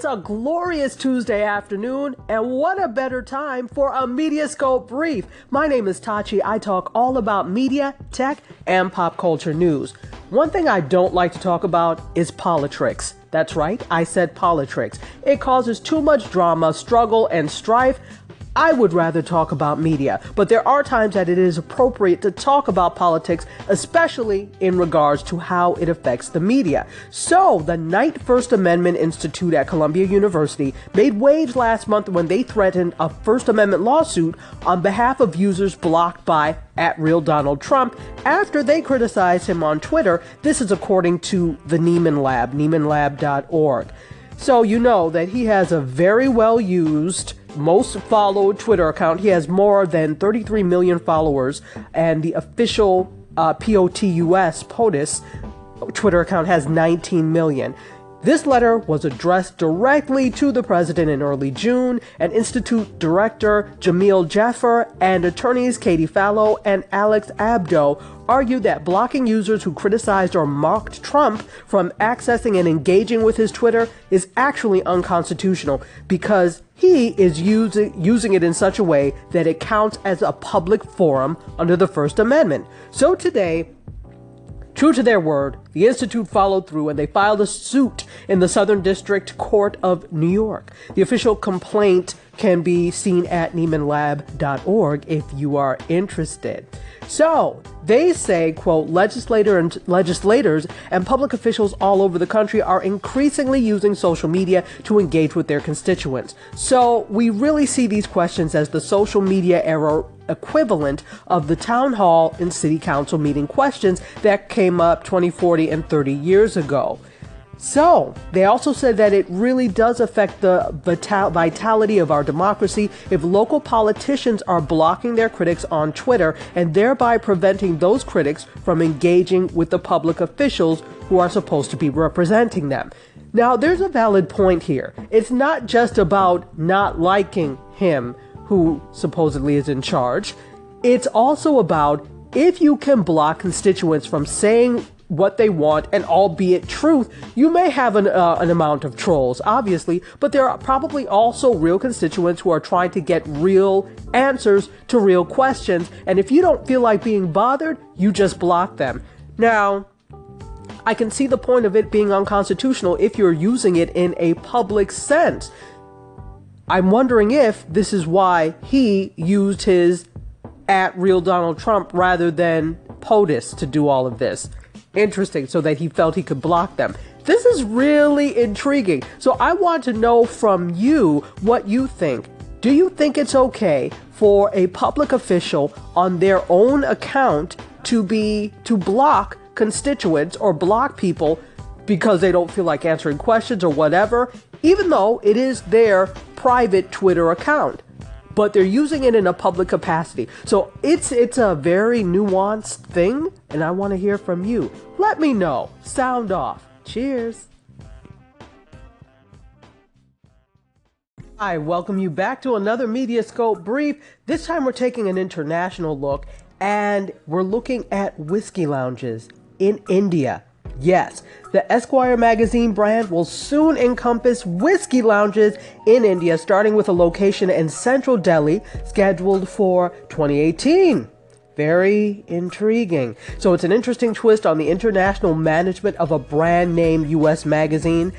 It's a glorious Tuesday afternoon, and what a better time for a Mediascope brief. My name is Tachi. I talk all about media, tech, and pop culture news. One thing I don't like to talk about is politics. That's right, I said politics. It causes too much drama, struggle, and strife. I would rather talk about media, but there are times that it is appropriate to talk about politics, especially in regards to how it affects the media. So, the Knight First Amendment Institute at Columbia University made waves last month when they threatened a First Amendment lawsuit on behalf of users blocked by at real Donald Trump after they criticized him on Twitter. This is according to the Nieman Lab, niemanlab.org. So you know that he has a very well used, most followed Twitter account. He has more than 33 million followers, and the official uh, POTUS POTUS Twitter account has 19 million. This letter was addressed directly to the president in early June, and Institute Director Jameel Jaffer and attorneys Katie Fallow and Alex Abdo argued that blocking users who criticized or mocked Trump from accessing and engaging with his Twitter is actually unconstitutional because he is using, using it in such a way that it counts as a public forum under the First Amendment. So today, True to their word, the Institute followed through and they filed a suit in the Southern District Court of New York. The official complaint can be seen at niemanlab.org if you are interested. So, they say, quote, legislator and legislators and public officials all over the country are increasingly using social media to engage with their constituents. So, we really see these questions as the social media era equivalent of the town hall and city council meeting questions that came up 20, 40, and 30 years ago. So, they also said that it really does affect the vital- vitality of our democracy if local politicians are blocking their critics on Twitter and thereby preventing those critics from engaging with the public officials who are supposed to be representing them. Now, there's a valid point here. It's not just about not liking him who supposedly is in charge. It's also about if you can block constituents from saying what they want and albeit truth, you may have an, uh, an amount of trolls, obviously, but there are probably also real constituents who are trying to get real answers to real questions. And if you don't feel like being bothered, you just block them. Now, I can see the point of it being unconstitutional if you're using it in a public sense. I'm wondering if this is why he used his at real Donald Trump rather than POTUS to do all of this. Interesting, so that he felt he could block them. This is really intriguing. So I want to know from you what you think. Do you think it's okay for a public official on their own account to be to block constituents or block people because they don't feel like answering questions or whatever, even though it is their private Twitter account. But they're using it in a public capacity. So it's it's a very nuanced thing, and I want to hear from you. Let me know. Sound off. Cheers. I welcome you back to another Mediascope brief. This time we're taking an international look and we're looking at whiskey lounges in India. Yes, the Esquire magazine brand will soon encompass whiskey lounges in India, starting with a location in central Delhi scheduled for 2018. Very intriguing. So, it's an interesting twist on the international management of a brand name US magazine.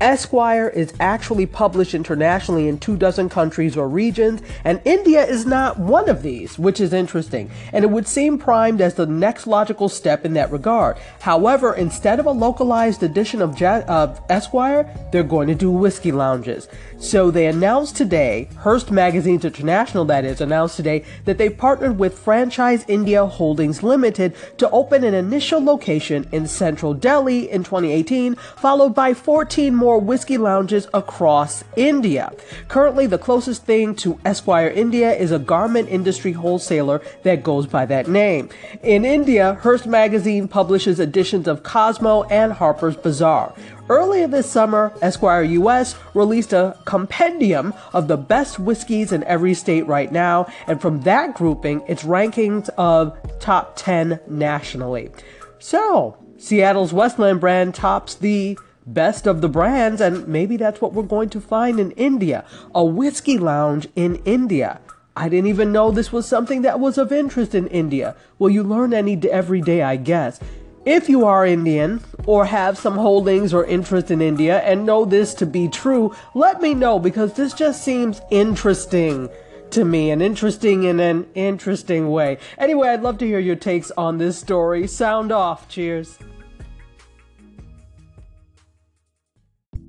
Esquire is actually published internationally in two dozen countries or regions, and India is not one of these, which is interesting, and it would seem primed as the next logical step in that regard. However, instead of a localized edition of, ja- of Esquire, they're going to do whiskey lounges. So they announced today, Hearst Magazines International that is, announced today that they partnered with Franchise India Holdings Limited to open an initial location in central Delhi in 2018, followed by 14 more whiskey lounges across India. Currently, the closest thing to Esquire India is a garment industry wholesaler that goes by that name. In India, Hearst Magazine publishes editions of Cosmo and Harper's Bazaar. Earlier this summer, Esquire US released a compendium of the best whiskeys in every state right now, and from that grouping, its rankings of top 10 nationally. So, Seattle's Westland brand tops the best of the brands, and maybe that's what we're going to find in India a whiskey lounge in India. I didn't even know this was something that was of interest in India. Well, you learn any every day, I guess. If you are Indian or have some holdings or interest in India and know this to be true, let me know because this just seems interesting to me and interesting in an interesting way. Anyway, I'd love to hear your takes on this story. Sound off. Cheers.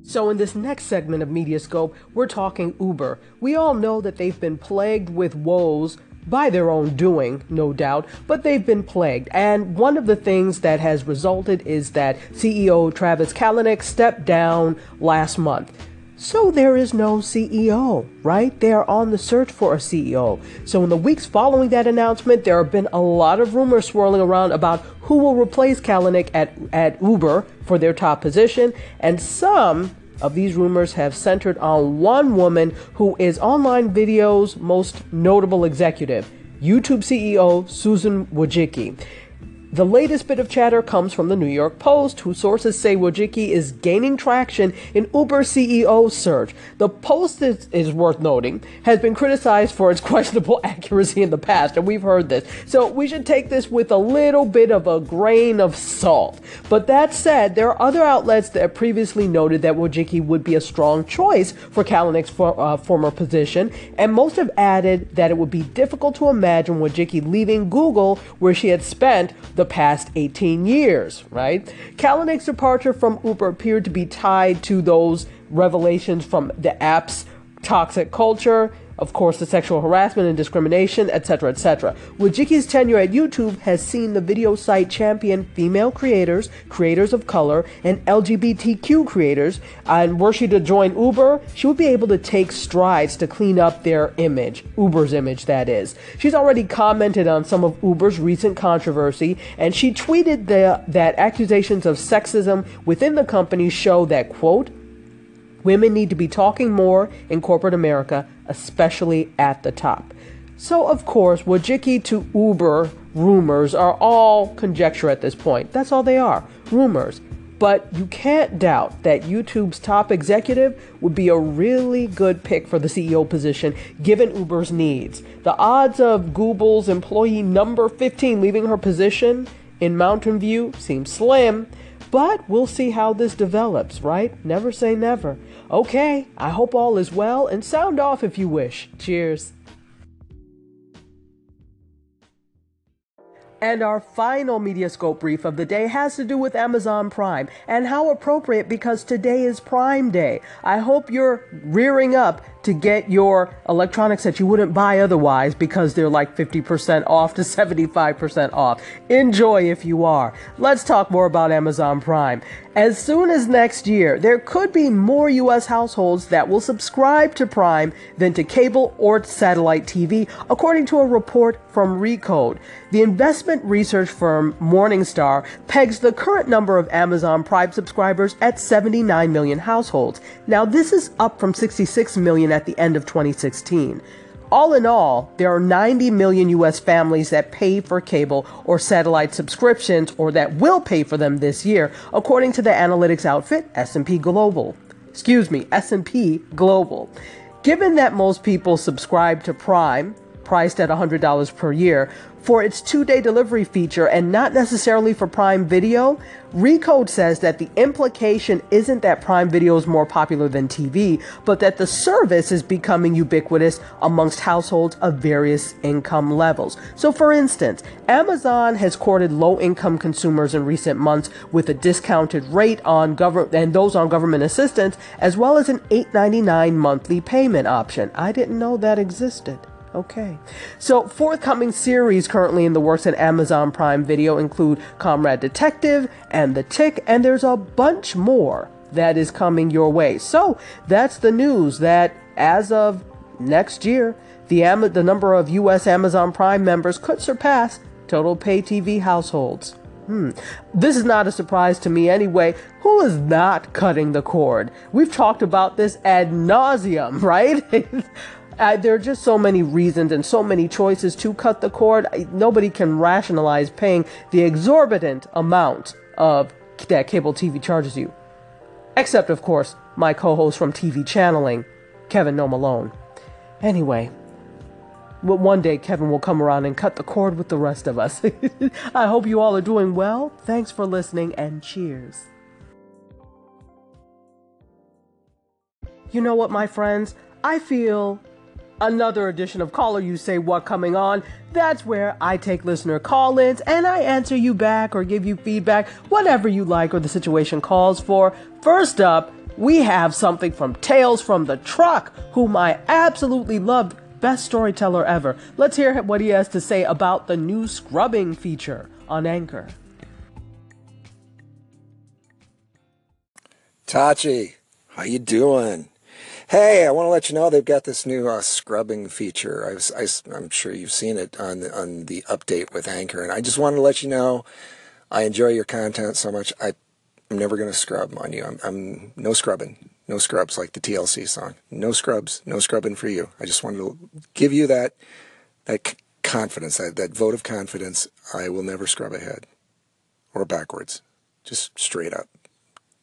So, in this next segment of Mediascope, we're talking Uber. We all know that they've been plagued with woes by their own doing, no doubt, but they've been plagued. And one of the things that has resulted is that CEO Travis Kalanick stepped down last month. So there is no CEO, right? They are on the search for a CEO. So in the weeks following that announcement, there have been a lot of rumors swirling around about who will replace Kalanick at, at Uber for their top position, and some of these rumors have centered on one woman who is online video's most notable executive, YouTube CEO Susan Wojcicki. The latest bit of chatter comes from the New York Post, whose sources say Wojcicki is gaining traction in Uber CEO search. The Post is, is, worth noting has been criticized for its questionable accuracy in the past, and we've heard this. So we should take this with a little bit of a grain of salt. But that said, there are other outlets that previously noted that Wojcicki would be a strong choice for Kalanick's for, uh, former position, and most have added that it would be difficult to imagine Wojcicki leaving Google, where she had spent the the past 18 years, right? Kalanick's departure from Uber appeared to be tied to those revelations from the app's toxic culture of course, the sexual harassment and discrimination, etc., etc. Wojcicki's tenure at YouTube has seen the video site champion female creators, creators of color, and LGBTQ creators. And were she to join Uber, she would be able to take strides to clean up their image, Uber's image, that is. She's already commented on some of Uber's recent controversy, and she tweeted the, that accusations of sexism within the company show that, quote, Women need to be talking more in corporate America, especially at the top. So, of course, Wojcicki to Uber rumors are all conjecture at this point. That's all they are rumors. But you can't doubt that YouTube's top executive would be a really good pick for the CEO position given Uber's needs. The odds of Google's employee number 15 leaving her position in Mountain View seem slim, but we'll see how this develops, right? Never say never. Okay, I hope all is well and sound off if you wish. Cheers. And our final Mediascope brief of the day has to do with Amazon Prime. And how appropriate because today is Prime Day. I hope you're rearing up to get your electronics that you wouldn't buy otherwise because they're like 50% off to 75% off. Enjoy if you are. Let's talk more about Amazon Prime. As soon as next year, there could be more US households that will subscribe to Prime than to cable or satellite TV, according to a report from Recode. The investment research firm Morningstar pegs the current number of Amazon Prime subscribers at 79 million households. Now, this is up from 66 million at the end of 2016. All in all, there are 90 million US families that pay for cable or satellite subscriptions or that will pay for them this year, according to the analytics outfit S&P Global. Excuse me, S&P Global. Given that most people subscribe to Prime, priced at $100 per year, for its two day delivery feature and not necessarily for Prime Video, Recode says that the implication isn't that Prime Video is more popular than TV, but that the service is becoming ubiquitous amongst households of various income levels. So, for instance, Amazon has courted low income consumers in recent months with a discounted rate on government and those on government assistance, as well as an $8.99 monthly payment option. I didn't know that existed. Okay. So, forthcoming series currently in the works at Amazon Prime Video include Comrade Detective and The Tick, and there's a bunch more that is coming your way. So, that's the news that as of next year, the, Am- the number of U.S. Amazon Prime members could surpass total pay TV households. Hmm. This is not a surprise to me anyway. Who is not cutting the cord? We've talked about this ad nauseum, right? Uh, there are just so many reasons and so many choices to cut the cord. Nobody can rationalize paying the exorbitant amount of that cable TV charges you. Except, of course, my co host from TV channeling, Kevin No Malone. Anyway, one day Kevin will come around and cut the cord with the rest of us. I hope you all are doing well. Thanks for listening and cheers. You know what, my friends? I feel another edition of Caller You Say What coming on. That's where I take listener call ins and I answer you back or give you feedback, whatever you like or the situation calls for. First up, we have something from Tales from the Truck, whom I absolutely loved. Best storyteller ever. Let's hear what he has to say about the new scrubbing feature on Anchor. Tachi, how you doing? Hey, I want to let you know they've got this new uh, scrubbing feature. I am sure you've seen it on the, on the update with Anchor, and I just wanted to let you know I enjoy your content so much. I, I'm never going to scrub on you. I'm, I'm no scrubbing, no scrubs like the TLC song. No scrubs, no scrubbing for you. I just wanted to give you that that confidence, that, that vote of confidence. I will never scrub ahead or backwards, just straight up.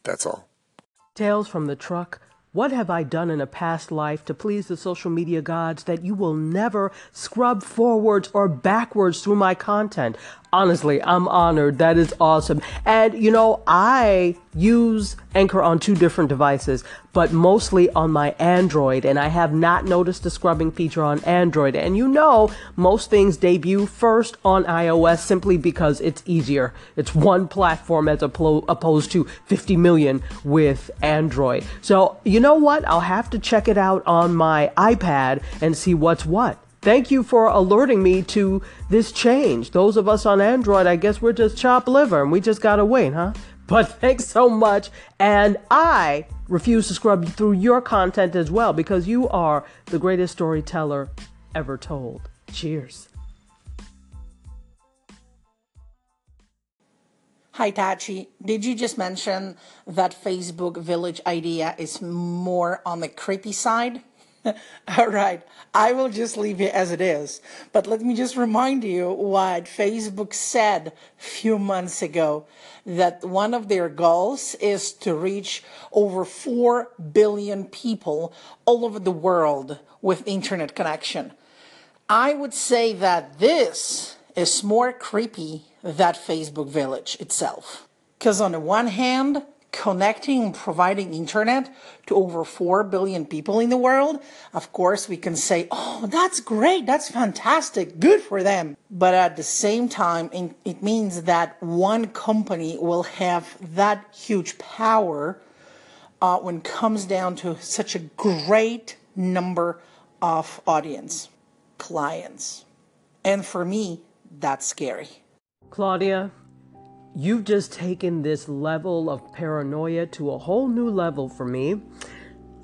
That's all. Tales from the truck what have I done in a past life to please the social media gods that you will never scrub forwards or backwards through my content? Honestly, I'm honored. That is awesome. And you know, I use Anchor on two different devices, but mostly on my Android, and I have not noticed the scrubbing feature on Android. And you know, most things debut first on iOS simply because it's easier. It's one platform as opposed to 50 million with Android. So, you know what? I'll have to check it out on my iPad and see what's what. Thank you for alerting me to this change. Those of us on Android, I guess we're just chopped liver and we just gotta wait, huh? But thanks so much. And I refuse to scrub through your content as well because you are the greatest storyteller ever told. Cheers. Hi, Tachi. Did you just mention that Facebook Village idea is more on the creepy side? All right, I will just leave it as it is. But let me just remind you what Facebook said a few months ago that one of their goals is to reach over 4 billion people all over the world with internet connection. I would say that this is more creepy than Facebook Village itself. Because on the one hand, connecting and providing internet to over 4 billion people in the world, of course, we can say, oh, that's great, that's fantastic, good for them. But at the same time, it means that one company will have that huge power uh, when it comes down to such a great number of audience, clients. And for me, that's scary. Claudia, You've just taken this level of paranoia to a whole new level for me.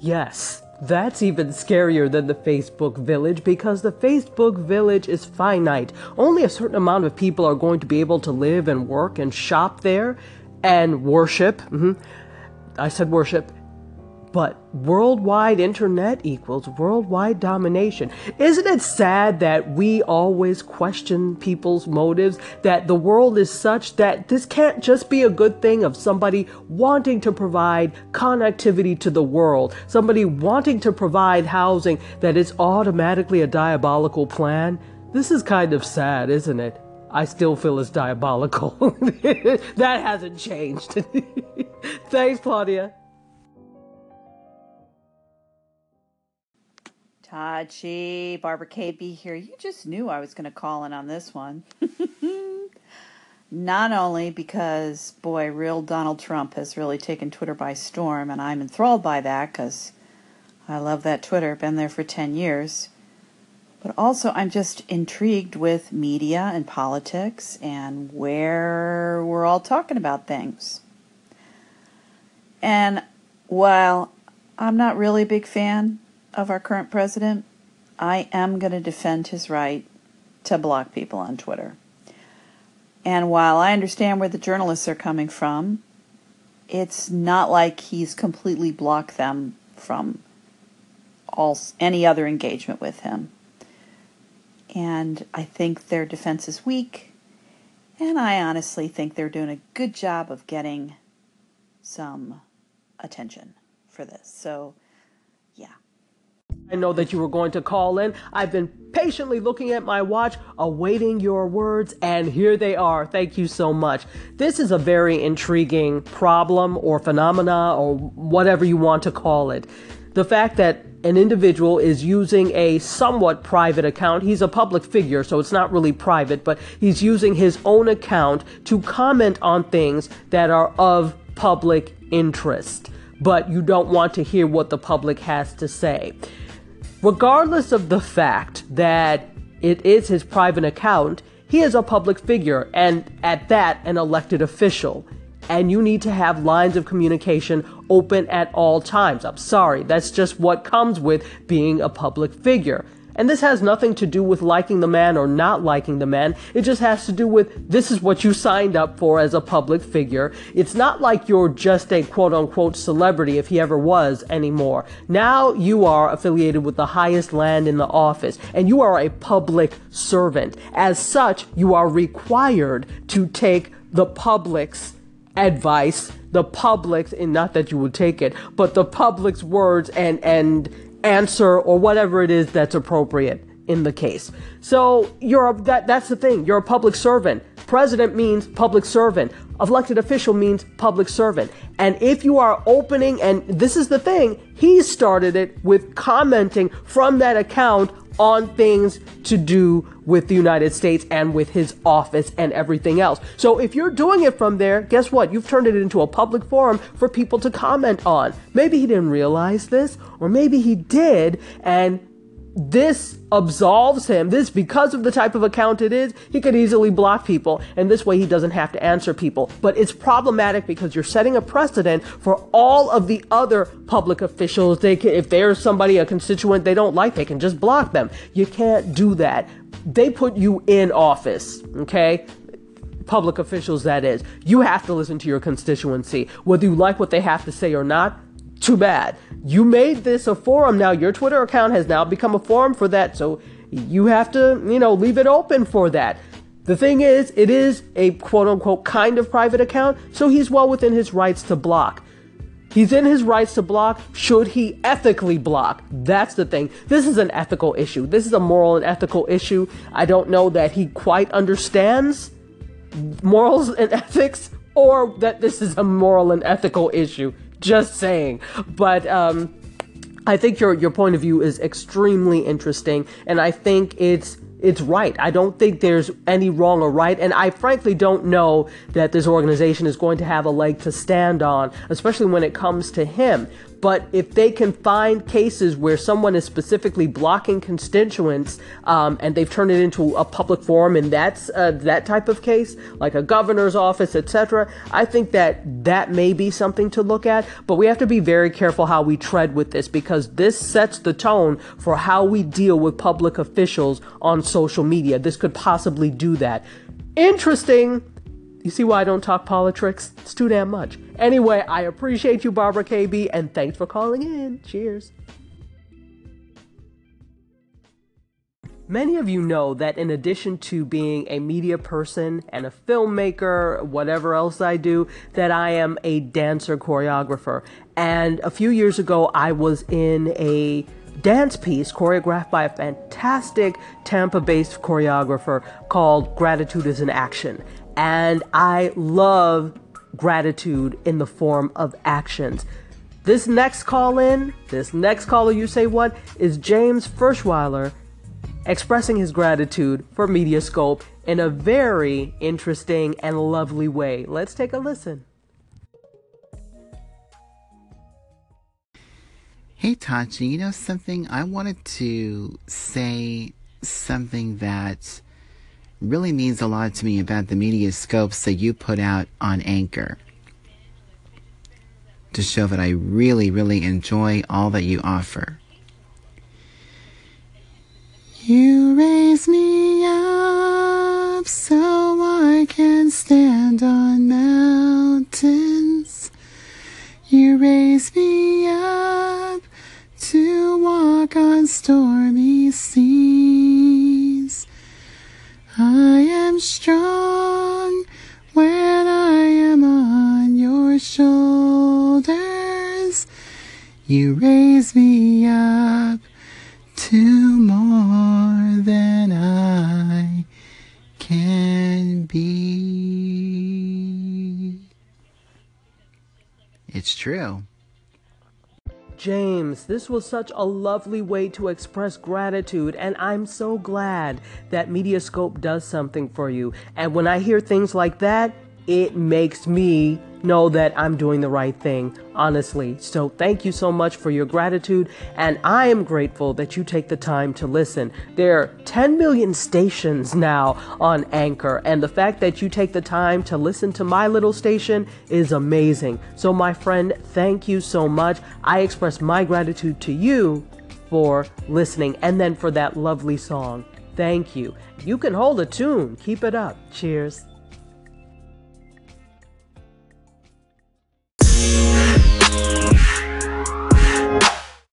Yes, that's even scarier than the Facebook village because the Facebook village is finite. Only a certain amount of people are going to be able to live and work and shop there and worship. Mm-hmm. I said worship but worldwide internet equals worldwide domination. Isn't it sad that we always question people's motives? That the world is such that this can't just be a good thing of somebody wanting to provide connectivity to the world, somebody wanting to provide housing, that it's automatically a diabolical plan? This is kind of sad, isn't it? I still feel it's diabolical. that hasn't changed. Thanks, Claudia. Tachi, Barbara KB here. You just knew I was going to call in on this one. Not only because, boy, real Donald Trump has really taken Twitter by storm, and I'm enthralled by that because I love that Twitter, been there for 10 years, but also I'm just intrigued with media and politics and where we're all talking about things. And while I'm not really a big fan of our current president, I am going to defend his right to block people on Twitter. And while I understand where the journalists are coming from, it's not like he's completely blocked them from all any other engagement with him. And I think their defense is weak, and I honestly think they're doing a good job of getting some attention for this. So. I know that you were going to call in. I've been patiently looking at my watch, awaiting your words, and here they are. Thank you so much. This is a very intriguing problem or phenomena or whatever you want to call it. The fact that an individual is using a somewhat private account. He's a public figure, so it's not really private, but he's using his own account to comment on things that are of public interest. But you don't want to hear what the public has to say regardless of the fact that it is his private account, he is a public figure and at that, an elected official. And you need to have lines of communication open at all times. I'm sorry, that's just what comes with being a public figure. And this has nothing to do with liking the man or not liking the man. It just has to do with this is what you signed up for as a public figure. It's not like you're just a quote unquote celebrity if he ever was anymore. Now you are affiliated with the highest land in the office and you are a public servant. As such, you are required to take the public's advice, the public's, and not that you would take it, but the public's words and, and, answer or whatever it is that's appropriate in the case. So you're a, that that's the thing. You're a public servant. President means public servant. Elected official means public servant. And if you are opening and this is the thing, he started it with commenting from that account on things to do with the United States and with his office and everything else. So if you're doing it from there, guess what? You've turned it into a public forum for people to comment on. Maybe he didn't realize this, or maybe he did, and this absolves him. This, because of the type of account it is, he could easily block people, and this way he doesn't have to answer people. But it's problematic because you're setting a precedent for all of the other public officials. They can, if there's somebody, a constituent they don't like, they can just block them. You can't do that. They put you in office, okay? Public officials, that is. You have to listen to your constituency. Whether you like what they have to say or not, too bad. You made this a forum. Now your Twitter account has now become a forum for that. So you have to, you know, leave it open for that. The thing is, it is a quote unquote kind of private account, so he's well within his rights to block. He's in his rights to block. Should he ethically block? That's the thing. This is an ethical issue. This is a moral and ethical issue. I don't know that he quite understands morals and ethics or that this is a moral and ethical issue. Just saying. But um, I think your your point of view is extremely interesting, and I think it's it's right. I don't think there's any wrong or right, and I frankly don't know that this organization is going to have a leg to stand on, especially when it comes to him. But if they can find cases where someone is specifically blocking constituents um, and they've turned it into a public forum, and that's uh, that type of case, like a governor's office, etc., I think that that may be something to look at. But we have to be very careful how we tread with this because this sets the tone for how we deal with public officials on social media. This could possibly do that. Interesting you see why I don't talk politics? It's too damn much. Anyway, I appreciate you, Barbara KB, and thanks for calling in. Cheers. Many of you know that in addition to being a media person and a filmmaker, whatever else I do, that I am a dancer choreographer. And a few years ago, I was in a dance piece choreographed by a fantastic Tampa based choreographer called Gratitude is an Action. And I love gratitude in the form of actions. This next call in, this next caller, you say what, is James Ferschweiler expressing his gratitude for Mediascope in a very interesting and lovely way. Let's take a listen. Hey Tachi, you know something? I wanted to say something that really means a lot to me about the media scopes that you put out on Anchor to show that I really, really enjoy all that you offer. You raise me up so I can stand on mountains. You raise me up to walk on stormy seas. You raise me up to more than I can be. It's true. James, this was such a lovely way to express gratitude, and I'm so glad that Mediascope does something for you. And when I hear things like that, it makes me know that I'm doing the right thing, honestly. So thank you so much for your gratitude, and I am grateful that you take the time to listen. There are 10 million stations now on Anchor, and the fact that you take the time to listen to my little station is amazing. So, my friend, thank you so much. I express my gratitude to you for listening and then for that lovely song. Thank you. You can hold a tune. Keep it up. Cheers.